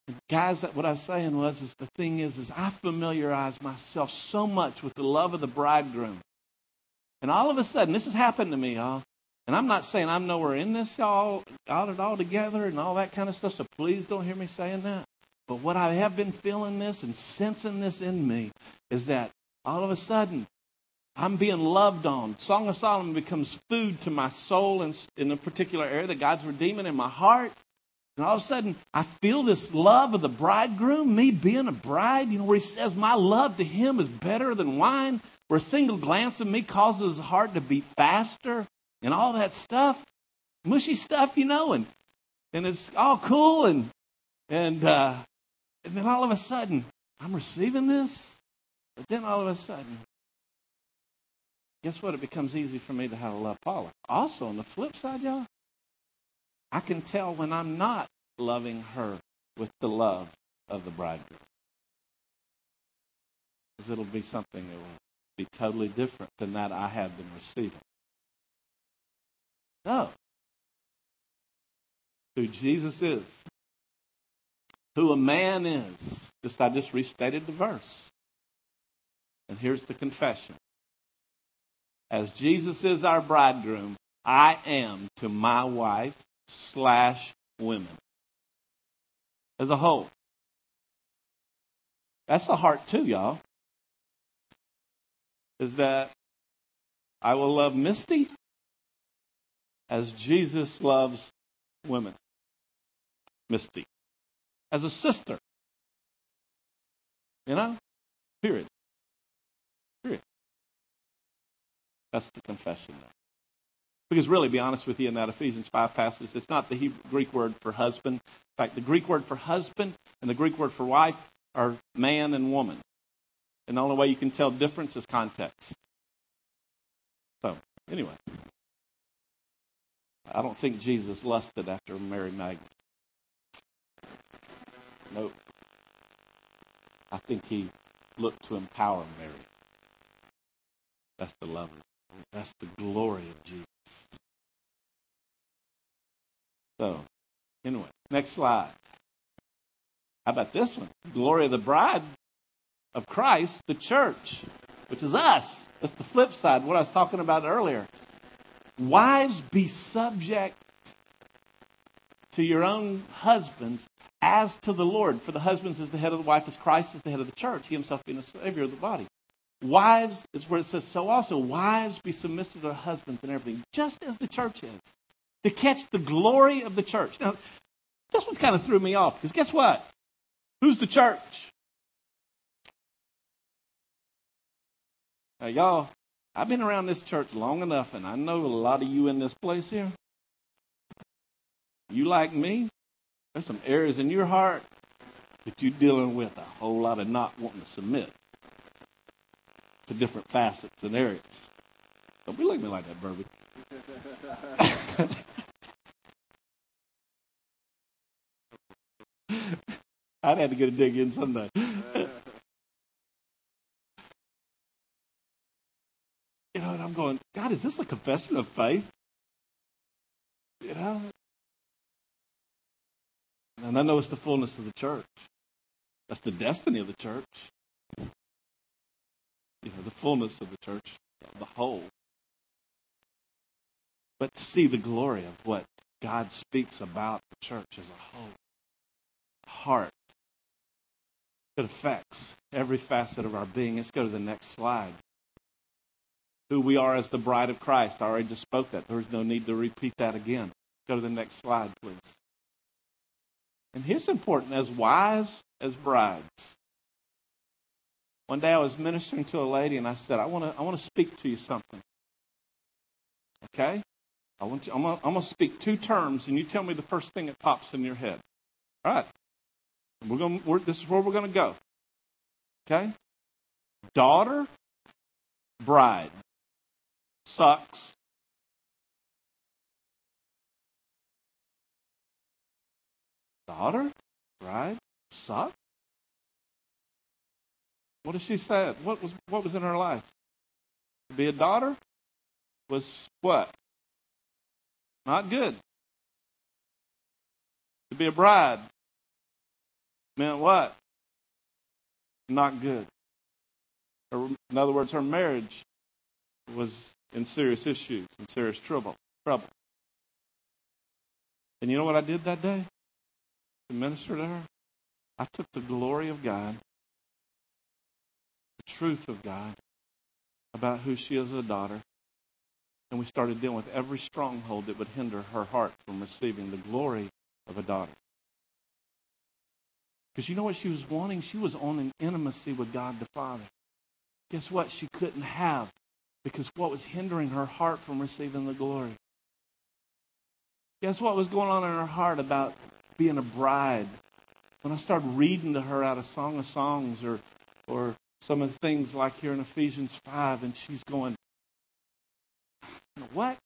And guys, what I was saying was, is the thing is, is I familiarize myself so much with the love of the bridegroom. And all of a sudden, this has happened to me, y'all. And I'm not saying I'm nowhere in this all got it all together and all that kind of stuff, so please don't hear me saying that. But what I have been feeling this and sensing this in me is that all of a sudden I'm being loved on. Song of Solomon becomes food to my soul in, in a particular area that God's redeeming in my heart. And all of a sudden, I feel this love of the bridegroom, me being a bride, you know, where he says, My love to him is better than wine, where a single glance of me causes his heart to beat faster and all that stuff, mushy stuff, you know, and and it's all cool and and uh, and then all of a sudden I'm receiving this, but then all of a sudden guess what? It becomes easy for me to how to love Paula. Also, on the flip side, y'all, I can tell when I'm not loving her with the love of the bridegroom. Because it'll be something that will be totally different than that I have been receiving. No. Who Jesus is, who a man is. Just I just restated the verse. And here's the confession. As Jesus is our bridegroom, I am to my wife slash women as a whole. That's the heart too, y'all. Is that I will love Misty as Jesus loves women. Misty. As a sister. You know? Period. Period. That's the confession. Though. Because really, be honest with you, in that Ephesians 5 passage, it's not the Hebrew, Greek word for husband. In fact, the Greek word for husband and the Greek word for wife are man and woman. And the only way you can tell difference is context. So, anyway. I don't think Jesus lusted after Mary Magdalene. Nope. I think he looked to empower Mary. That's the love. That's the glory of Jesus. So, anyway, next slide. How about this one? Glory of the bride of Christ, the church, which is us. That's the flip side, what I was talking about earlier. Wives, be subject to your own husbands as to the Lord. For the husband is the head of the wife, as Christ is the head of the church, he himself being the Savior of the body. Wives is where it says, so also, wives be submissive to their husbands and everything, just as the church is, to catch the glory of the church. Now, this one's kind of threw me off, because guess what? Who's the church? Now, y'all, I've been around this church long enough, and I know a lot of you in this place here. You like me, there's some areas in your heart that you're dealing with a whole lot of not wanting to submit to different facets and areas. Don't be looking at me like that, Burby. I'd have to get a dig in someday. I'm going, God, is this a confession of faith? You know? And I know it's the fullness of the church. That's the destiny of the church. You know, the fullness of the church, the whole. But to see the glory of what God speaks about the church as a whole. Heart. It affects every facet of our being. Let's go to the next slide who we are as the bride of Christ. I already just spoke that. There's no need to repeat that again. Go to the next slide, please. And here's important as wives, as brides. One day I was ministering to a lady and I said, I want to I want to speak to you something. Okay? I want you, I'm going to speak two terms and you tell me the first thing that pops in your head. All right. We're going we're, this is where we're going to go. Okay? Daughter, bride sucks. Daughter, right? Suck. What did she say? What was what was in her life? To be a daughter was what? Not good. To be a bride meant what? Not good. in other words, her marriage was in serious issues, in serious trouble. Trouble. And you know what I did that day to minister to her? I took the glory of God, the truth of God about who she is as a daughter, and we started dealing with every stronghold that would hinder her heart from receiving the glory of a daughter. Because you know what she was wanting? She was wanting intimacy with God the Father. Guess what? She couldn't have because what was hindering her heart from receiving the glory? Guess what was going on in her heart about being a bride? When I started reading to her out of Song of Songs or, or some of the things like here in Ephesians 5, and she's going, what?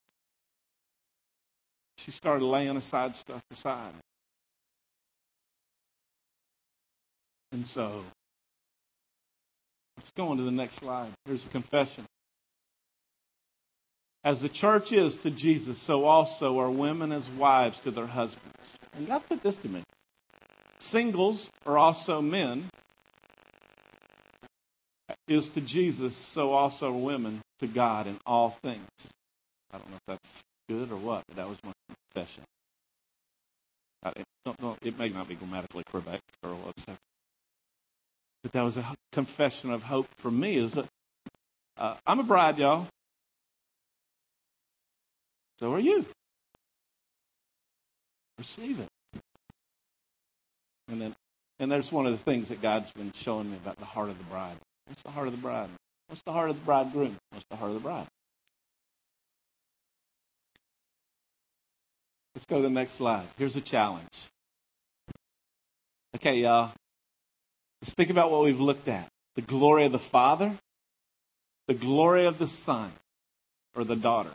She started laying aside stuff aside. And so, let's go on to the next slide. Here's a confession. As the church is to Jesus, so also are women as wives to their husbands. And God put this to me. Singles are also men. Is to Jesus, so also are women to God in all things. I don't know if that's good or what, but that was my confession. It, don't, don't, it may not be grammatically correct or whatsoever. But that was a confession of hope for me. Is that uh, I'm a bride, y'all. So are you. Receive it. And then, and there's one of the things that God's been showing me about the heart of the bride. What's the heart of the bride? What's the heart of the bridegroom? What's the heart of the bride? Let's go to the next slide. Here's a challenge. Okay, y'all. Let's think about what we've looked at the glory of the Father, the glory of the Son, or the daughter.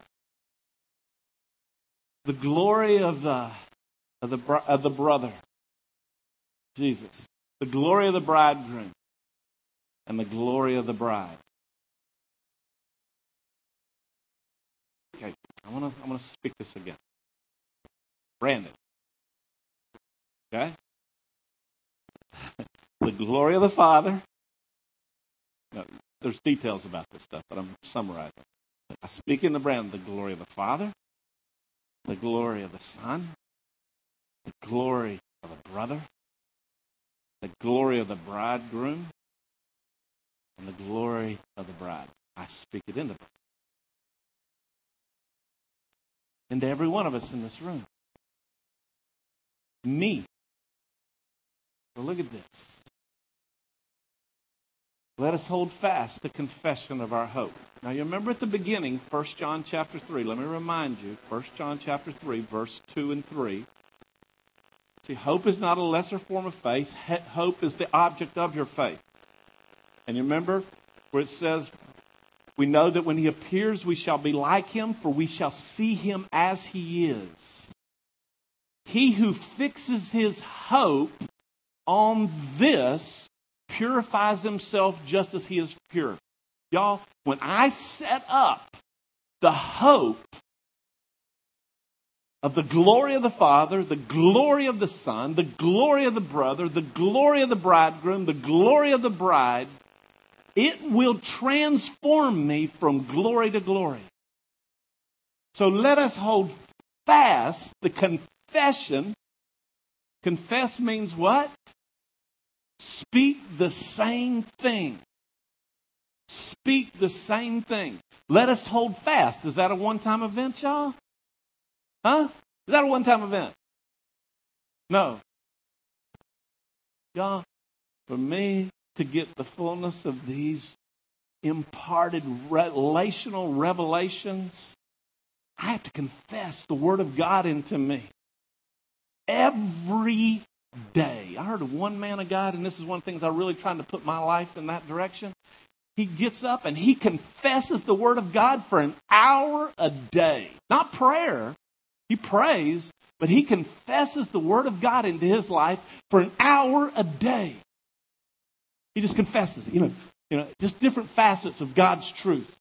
The glory of the, of the, of the brother, Jesus. The glory of the bridegroom, and the glory of the bride. Okay, I want to I want to speak this again. Brandon. Okay? the glory of the Father. Now, there's details about this stuff, but I'm summarizing. I speak in the brand the glory of the Father, the glory of the Son, the glory of the brother, the glory of the bridegroom, and the glory of the bride. I speak it into into every one of us in this room me. So look at this. Let us hold fast the confession of our hope. Now you remember at the beginning, 1 John chapter 3. Let me remind you, 1 John chapter 3, verse 2 and 3. See, hope is not a lesser form of faith. Hope is the object of your faith. And you remember where it says, We know that when he appears, we shall be like him, for we shall see him as he is. He who fixes his hope on this purifies himself just as he is pure. Y'all, when I set up the hope of the glory of the Father, the glory of the Son, the glory of the brother, the glory of the bridegroom, the glory of the bride, it will transform me from glory to glory. So let us hold fast the confession. Confess means what? Speak the same thing. Speak the same thing. Let us hold fast. Is that a one time event, y'all? Huh? Is that a one time event? No. Y'all, for me to get the fullness of these imparted relational revelations, I have to confess the Word of God into me every day. I heard of one man of God, and this is one of the things I'm really trying to put my life in that direction. He gets up and he confesses the Word of God for an hour a day. Not prayer. He prays, but he confesses the Word of God into his life for an hour a day. He just confesses you know, you know, just different facets of God's truth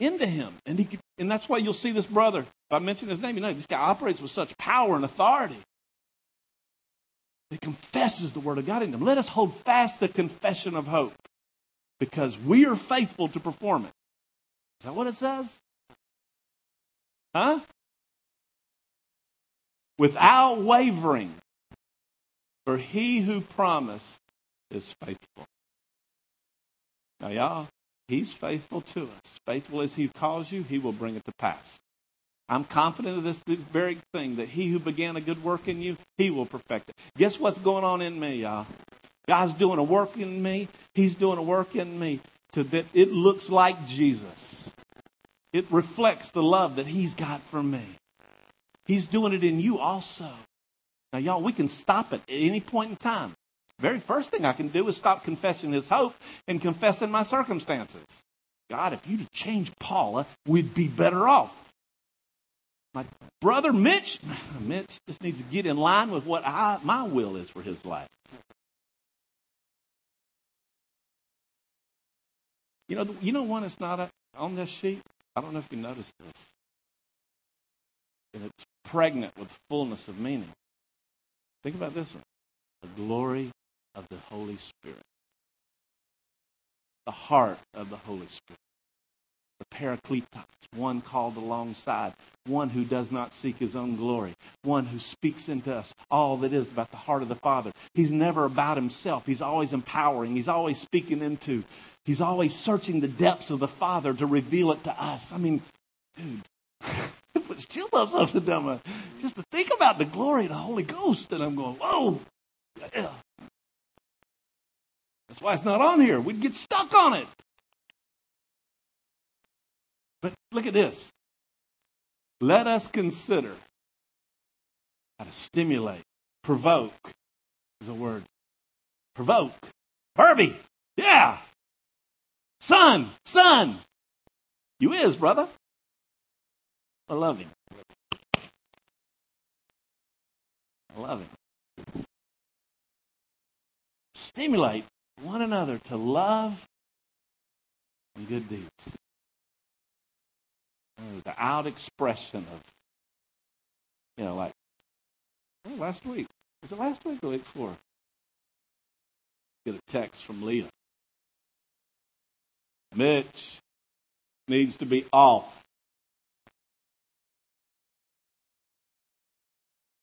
into him. And he and that's why you'll see this brother. If I mention his name, you know, this guy operates with such power and authority. He confesses the word of God in him. Let us hold fast the confession of hope because we are faithful to perform it. Is that what it says? Huh? Without wavering, for he who promised is faithful. Now, y'all, He's faithful to us. Faithful as He calls you, He will bring it to pass. I'm confident of this very thing that He who began a good work in you, He will perfect it. Guess what's going on in me, y'all? God's doing a work in me. He's doing a work in me to that it looks like Jesus. It reflects the love that He's got for me. He's doing it in you also. Now, y'all, we can stop it at any point in time. Very first thing I can do is stop confessing his hope and confessing my circumstances. God, if you'd change Paula, we'd be better off. My brother Mitch, Mitch just needs to get in line with what I, my will is for his life. You know, you know one that's not on this sheet? I don't know if you noticed this. And it's pregnant with fullness of meaning. Think about this one. The glory of the Holy Spirit. The heart of the Holy Spirit the Parakletos, one called alongside, one who does not seek his own glory, one who speaks into us all that is about the heart of the Father. He's never about himself. He's always empowering. He's always speaking into. He's always searching the depths of the Father to reveal it to us. I mean, dude, it puts chill bumps up and down just to think about the glory of the Holy Ghost, and I'm going, whoa. Yeah. That's why it's not on here. We'd get stuck on it. Look at this. Let us consider how to stimulate, provoke is a word. Provoke. Herbie. Yeah. Son, son. You is, brother. I love him. I love him. Stimulate one another to love and good deeds Mm, the out expression of, you know, like oh, last week. Was it last week or week before? Get a text from Leah. Mitch needs to be off.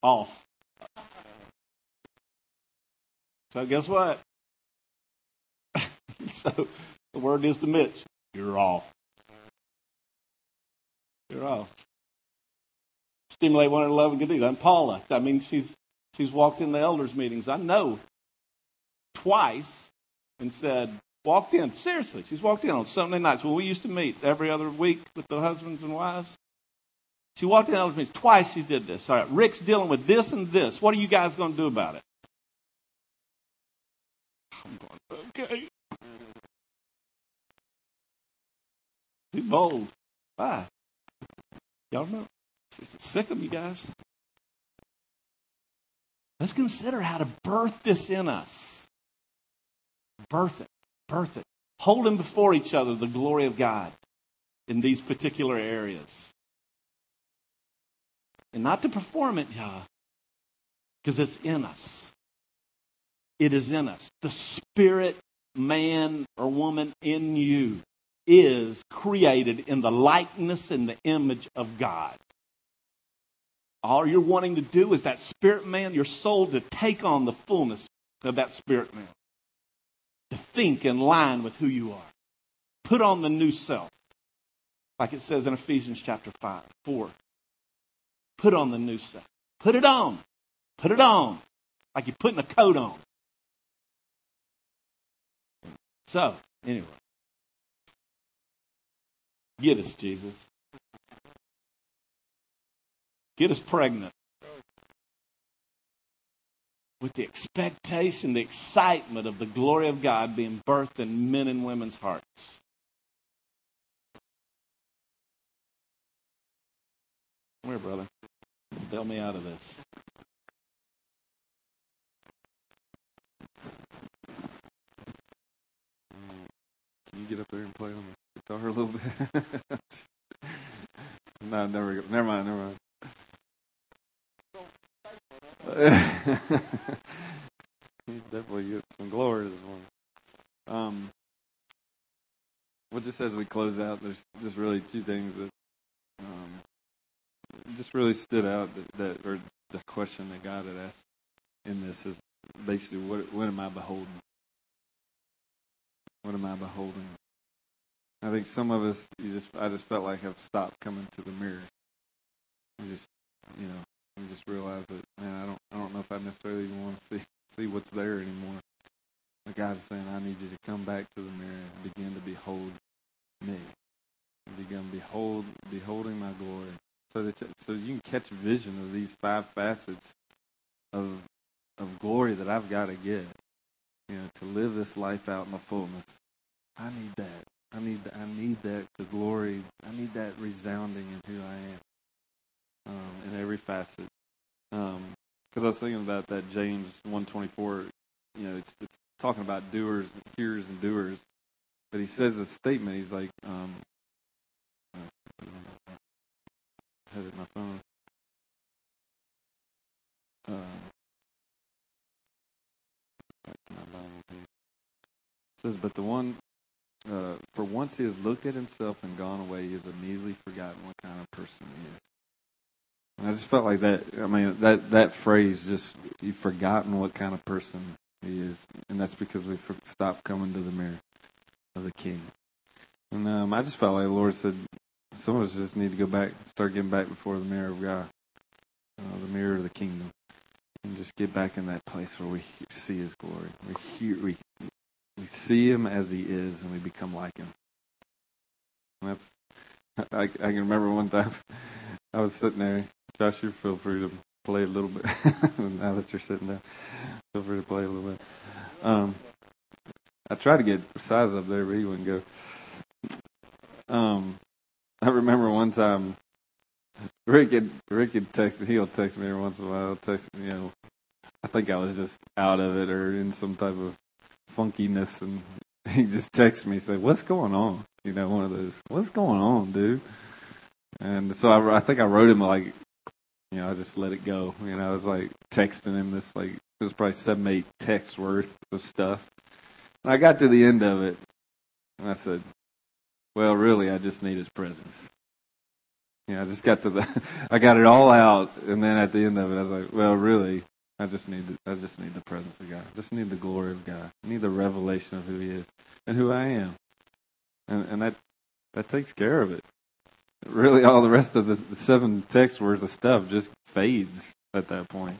Off. So guess what? so the word is to Mitch, you're off. You're off. Stimulate one love and good deeds. I'm Paula. I mean, she's she's walked in the elders meetings. I know twice and said, walked in. Seriously, she's walked in on Sunday nights when we used to meet every other week with the husbands and wives. She walked in elders meetings twice. She did this. All right, Rick's dealing with this and this. What are you guys going to do about it? Going, okay. Be bold. Bye. Y'all know? Sick of you guys. Let's consider how to birth this in us. Birth it. Birth it. Hold Holding before each other the glory of God in these particular areas. And not to perform it, y'all, because it's in us. It is in us. The spirit man or woman in you is created in the likeness and the image of God. All you're wanting to do is that spirit man, your soul, to take on the fullness of that spirit man. To think in line with who you are. Put on the new self. Like it says in Ephesians chapter 5, 4. Put on the new self. Put it on. Put it on. Like you're putting a coat on. So, anyway. Get us, Jesus. Get us pregnant with the expectation, the excitement of the glory of God being birthed in men and women's hearts. Come here, brother. Bail me out of this. Can you get up there and play on the guitar a little bit. no, never, never mind, never mind. He's definitely got some glory this morning. Um, well, just as we close out, there's just really two things that um, just really stood out that, that, or the question that God had asked in this is basically, what, what am I beholding? What am I beholding? I think some of us, you just, I just felt like I've stopped coming to the mirror. I just, you know, I just realized that, man, I don't, I don't know if I necessarily even want to see, see what's there anymore. But God's saying, I need you to come back to the mirror and begin to behold me. And begin behold, beholding my glory. So that, so you can catch vision of these five facets of, of glory that I've got to get. You know, to live this life out in the fullness. I need that. I need I need that the glory. I need that resounding in who I am um, in every facet. Because um, I was thinking about that James one twenty four. You know, it's, it's talking about doers, and hearers, and doers. But he says a statement. He's like, um, has it my phone? Uh, says, but the one, uh, for once he has looked at himself and gone away, he has immediately forgotten what kind of person he is. And I just felt like that. I mean, that that phrase just you've forgotten what kind of person he is, and that's because we stopped coming to the mirror of the King. And um, I just felt like the Lord said, some of us just need to go back, start getting back before the mirror of God, uh, the mirror of the kingdom, and just get back in that place where we see His glory. We hear, we we see Him as He is, and we become like Him. And that's I, I can remember one time I was sitting there. Josh, you feel free to play a little bit now that you're sitting there. Feel free to play a little bit. Um, I tried to get size up there, but he wouldn't go. Um, I remember one time Rick had Rick had texted. He'll text me every once in a while. Text me, you know. I think I was just out of it or in some type of funkiness, and he just texted me, say, "What's going on?" You know, one of those. What's going on, dude? And so I, I think I wrote him like, you know, I just let it go. You know, I was like texting him this like it was probably seven, eight texts worth of stuff. And I got to the end of it, and I said, well, really, I just need his presence. Yeah, I just got to the, I got it all out, and then at the end of it, I was like, well, really, I just need, the, I just need the presence of God. I just need the glory of God. I need the revelation of who He is and who I am, and and that that takes care of it. Really, all the rest of the, the seven text words of stuff just fades at that point.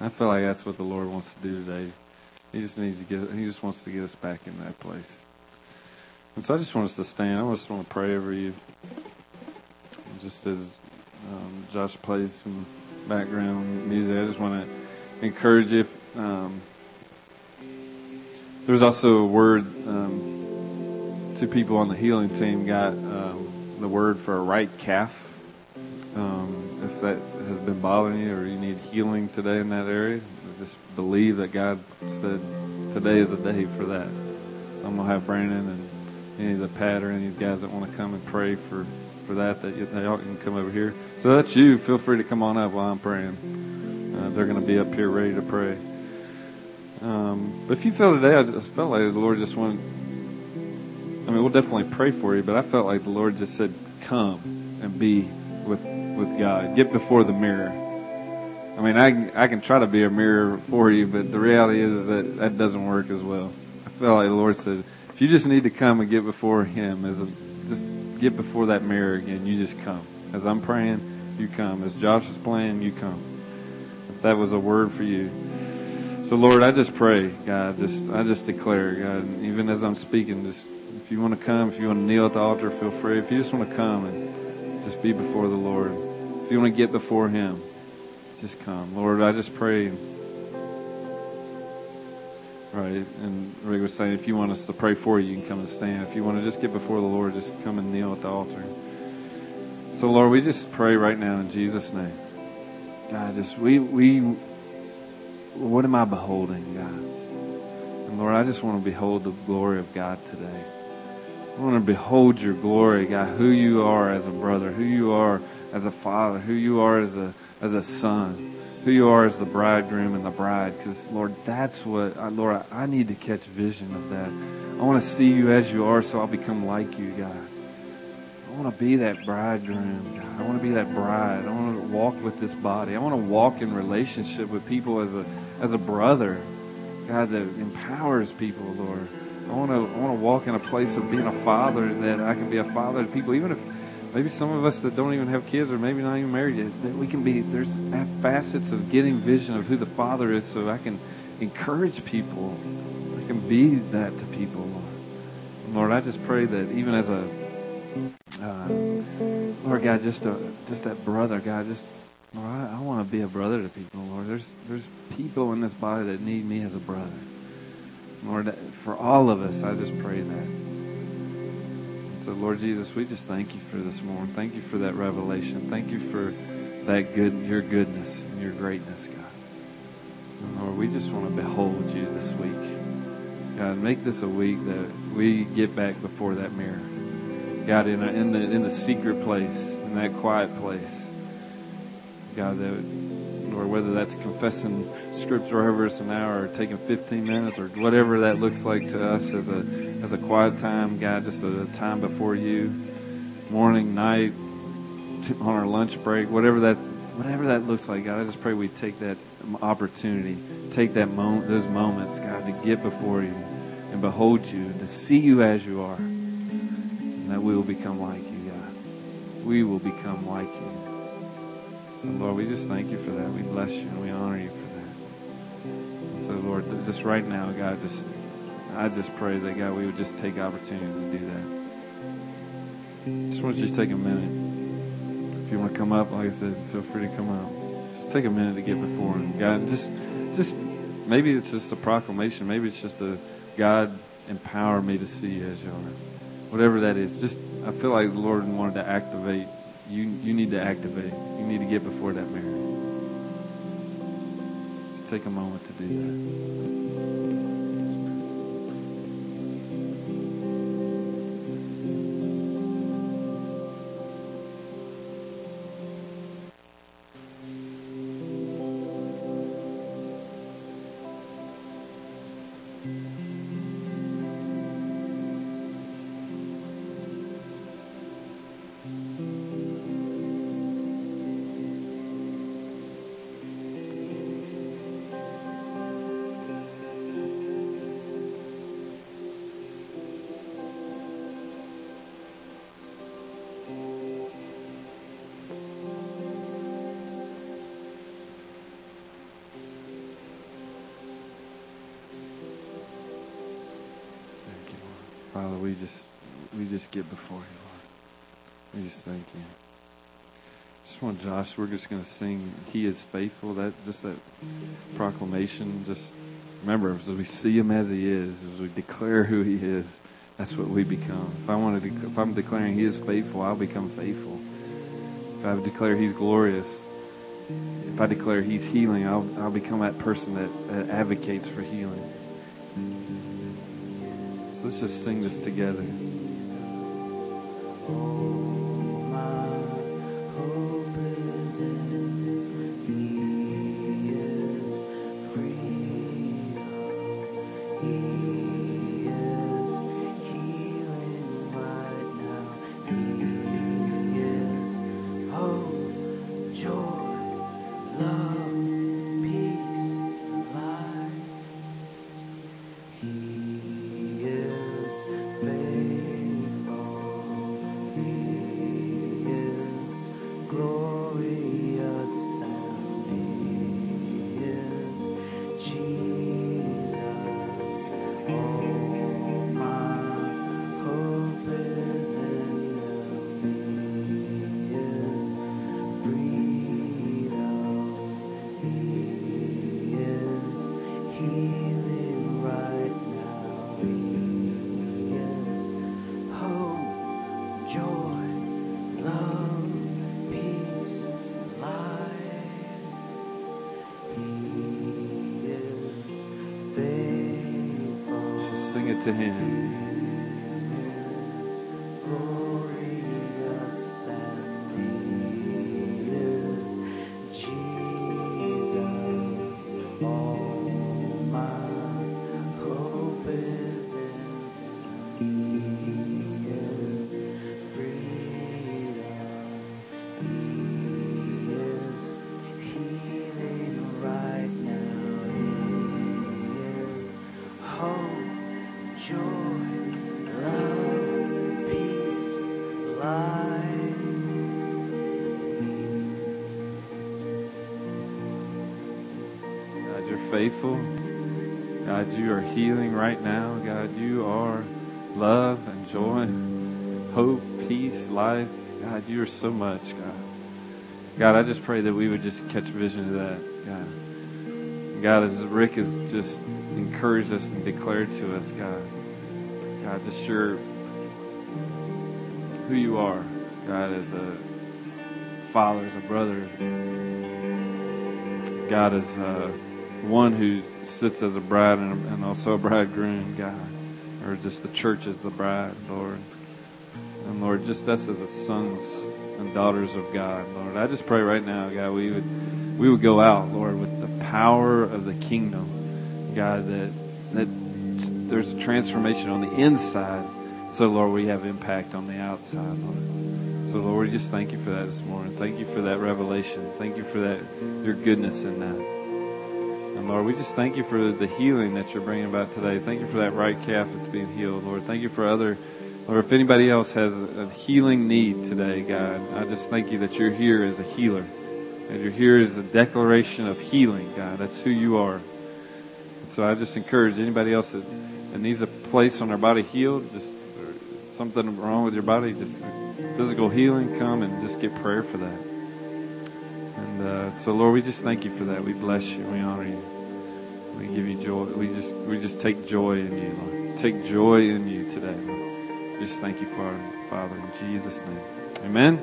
I feel like that's what the Lord wants to do today. He just needs to get, He just wants to get us back in that place. And so I just want us to stand. I just want to pray over you. Just as um, Josh plays some background music, I just want to encourage you. Um, there's also a word um, two people on the healing team got um, the word for a right calf. Um, if that has been bothering you or you need healing today in that area, just believe that God said today is a day for that. So I'm going to have Brandon and any of the Pat or any of these guys that want to come and pray for, for that, that y'all can come over here. So that's you. Feel free to come on up while I'm praying. Uh, they're going to be up here ready to pray. Um, but if you feel today, I just felt like the Lord just wanted. I mean, we'll definitely pray for you, but I felt like the Lord just said, "Come and be with with God. Get before the mirror." I mean, I I can try to be a mirror for you, but the reality is that that doesn't work as well. I felt like the Lord said, if you just need to come and get before Him, as a, just get before that mirror again, you just come. As I'm praying, you come. As Josh is playing, you come. If that was a word for you. So Lord, I just pray, God, just I just declare, God, even as I'm speaking, just if you want to come, if you want to kneel at the altar, feel free. If you just want to come and just be before the Lord, if you want to get before Him, just come. Lord, I just pray Right. And Rick was saying, if you want us to pray for you, you can come and stand. If you want to just get before the Lord, just come and kneel at the altar. So, Lord, we just pray right now in Jesus' name. God, just, we, we, what am I beholding, God? And Lord, I just want to behold the glory of God today. I want to behold your glory, God, who you are as a brother, who you are as a father, who you are as a, as a son who you are as the bridegroom and the bride. Because, Lord, that's what, uh, Lord, I need to catch vision of that. I want to see you as you are so I'll become like you, God. Want to be that bridegroom, God. I want to be that bride. I want to walk with this body. I want to walk in relationship with people as a, as a brother, God, that empowers people, Lord. I want to, I want to walk in a place of being a father that I can be a father to people, even if maybe some of us that don't even have kids or maybe not even married yet, that we can be, there's facets of getting vision of who the Father is so I can encourage people. I can be that to people, Lord. Lord, I just pray that even as a, uh, Lord God, just a, just that brother, God, just, Lord, I, I want to be a brother to people, Lord. There's, there's people in this body that need me as a brother. Lord, for all of us, I just pray that. So, Lord Jesus, we just thank you for this morning. Thank you for that revelation. Thank you for that good, your goodness and your greatness, God. And Lord, we just want to behold you this week. God, make this a week that we get back before that mirror. God, in, a, in the in the secret place, in that quiet place. God, that Lord, whether that's confessing scripture over us an hour or taking 15 minutes or whatever that looks like to us as a as a quiet time, God, just a time before you, morning, night, on our lunch break, whatever that whatever that looks like, God, I just pray we take that opportunity, take that moment, those moments, God, to get before you and behold you, to see you as you are, and that we will become like you, God. We will become like you. So, Lord, we just thank you for that. We bless you and we honor you for that. So, Lord, just right now, God, just I just pray that God, we would just take opportunity to do that. Just want you to take a minute. If you want to come up, like I said, feel free to come up. Just take a minute to get before Him, God. Just, just maybe it's just a proclamation. Maybe it's just a God empower me to see you as you are. Whatever that is, just I feel like the Lord wanted to activate. You, you need to activate. You need to get before that mirror. Just take a moment to do that. Father, we just we just get before you, Lord. We just thank you. Just want Josh, we're just gonna sing He is faithful. That just that proclamation, just remember as we see him as he is, as we declare who he is, that's what we become. If I want to if I'm declaring he is faithful, I'll become faithful. If I declare he's glorious, if I declare he's healing, I'll I'll become that person that, that advocates for healing. Let's just sing this together. To him. Faithful. God, you are healing right now. God, you are love and joy, hope, peace, life. God, you are so much, God. God, I just pray that we would just catch vision of that, God. God, as Rick has just encouraged us and declared to us, God, God, just your who you are, God, as a father, as a brother. God, as uh, one who sits as a bride and, and also a bridegroom, God, or just the church as the bride, Lord. And Lord, just us as the sons and daughters of God, Lord. I just pray right now, God, we would we would go out, Lord, with the power of the kingdom, God, that that there's a transformation on the inside, so Lord, we have impact on the outside, Lord. So Lord, we just thank you for that this morning. Thank you for that revelation. Thank you for that your goodness in that. And Lord, we just thank you for the healing that you're bringing about today. Thank you for that right calf that's being healed, Lord. Thank you for other, Lord, if anybody else has a healing need today, God, I just thank you that you're here as a healer. And you're here as a declaration of healing, God. That's who you are. So I just encourage anybody else that, that needs a place on their body healed, just uh, something wrong with your body, just physical healing, come and just get prayer for that. And uh, so, Lord, we just thank you for that. We bless you. We honor you. We give you joy. We just we just take joy in you, Lord. Take joy in you today, Lord. Just thank you our Father in Jesus' name. Amen.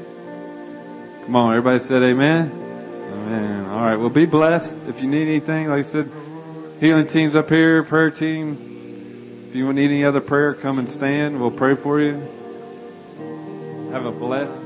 Come on, everybody said amen. Amen. All right. Well, be blessed. If you need anything, like I said, healing teams up here, prayer team. If you need any other prayer, come and stand. We'll pray for you. Have a blessed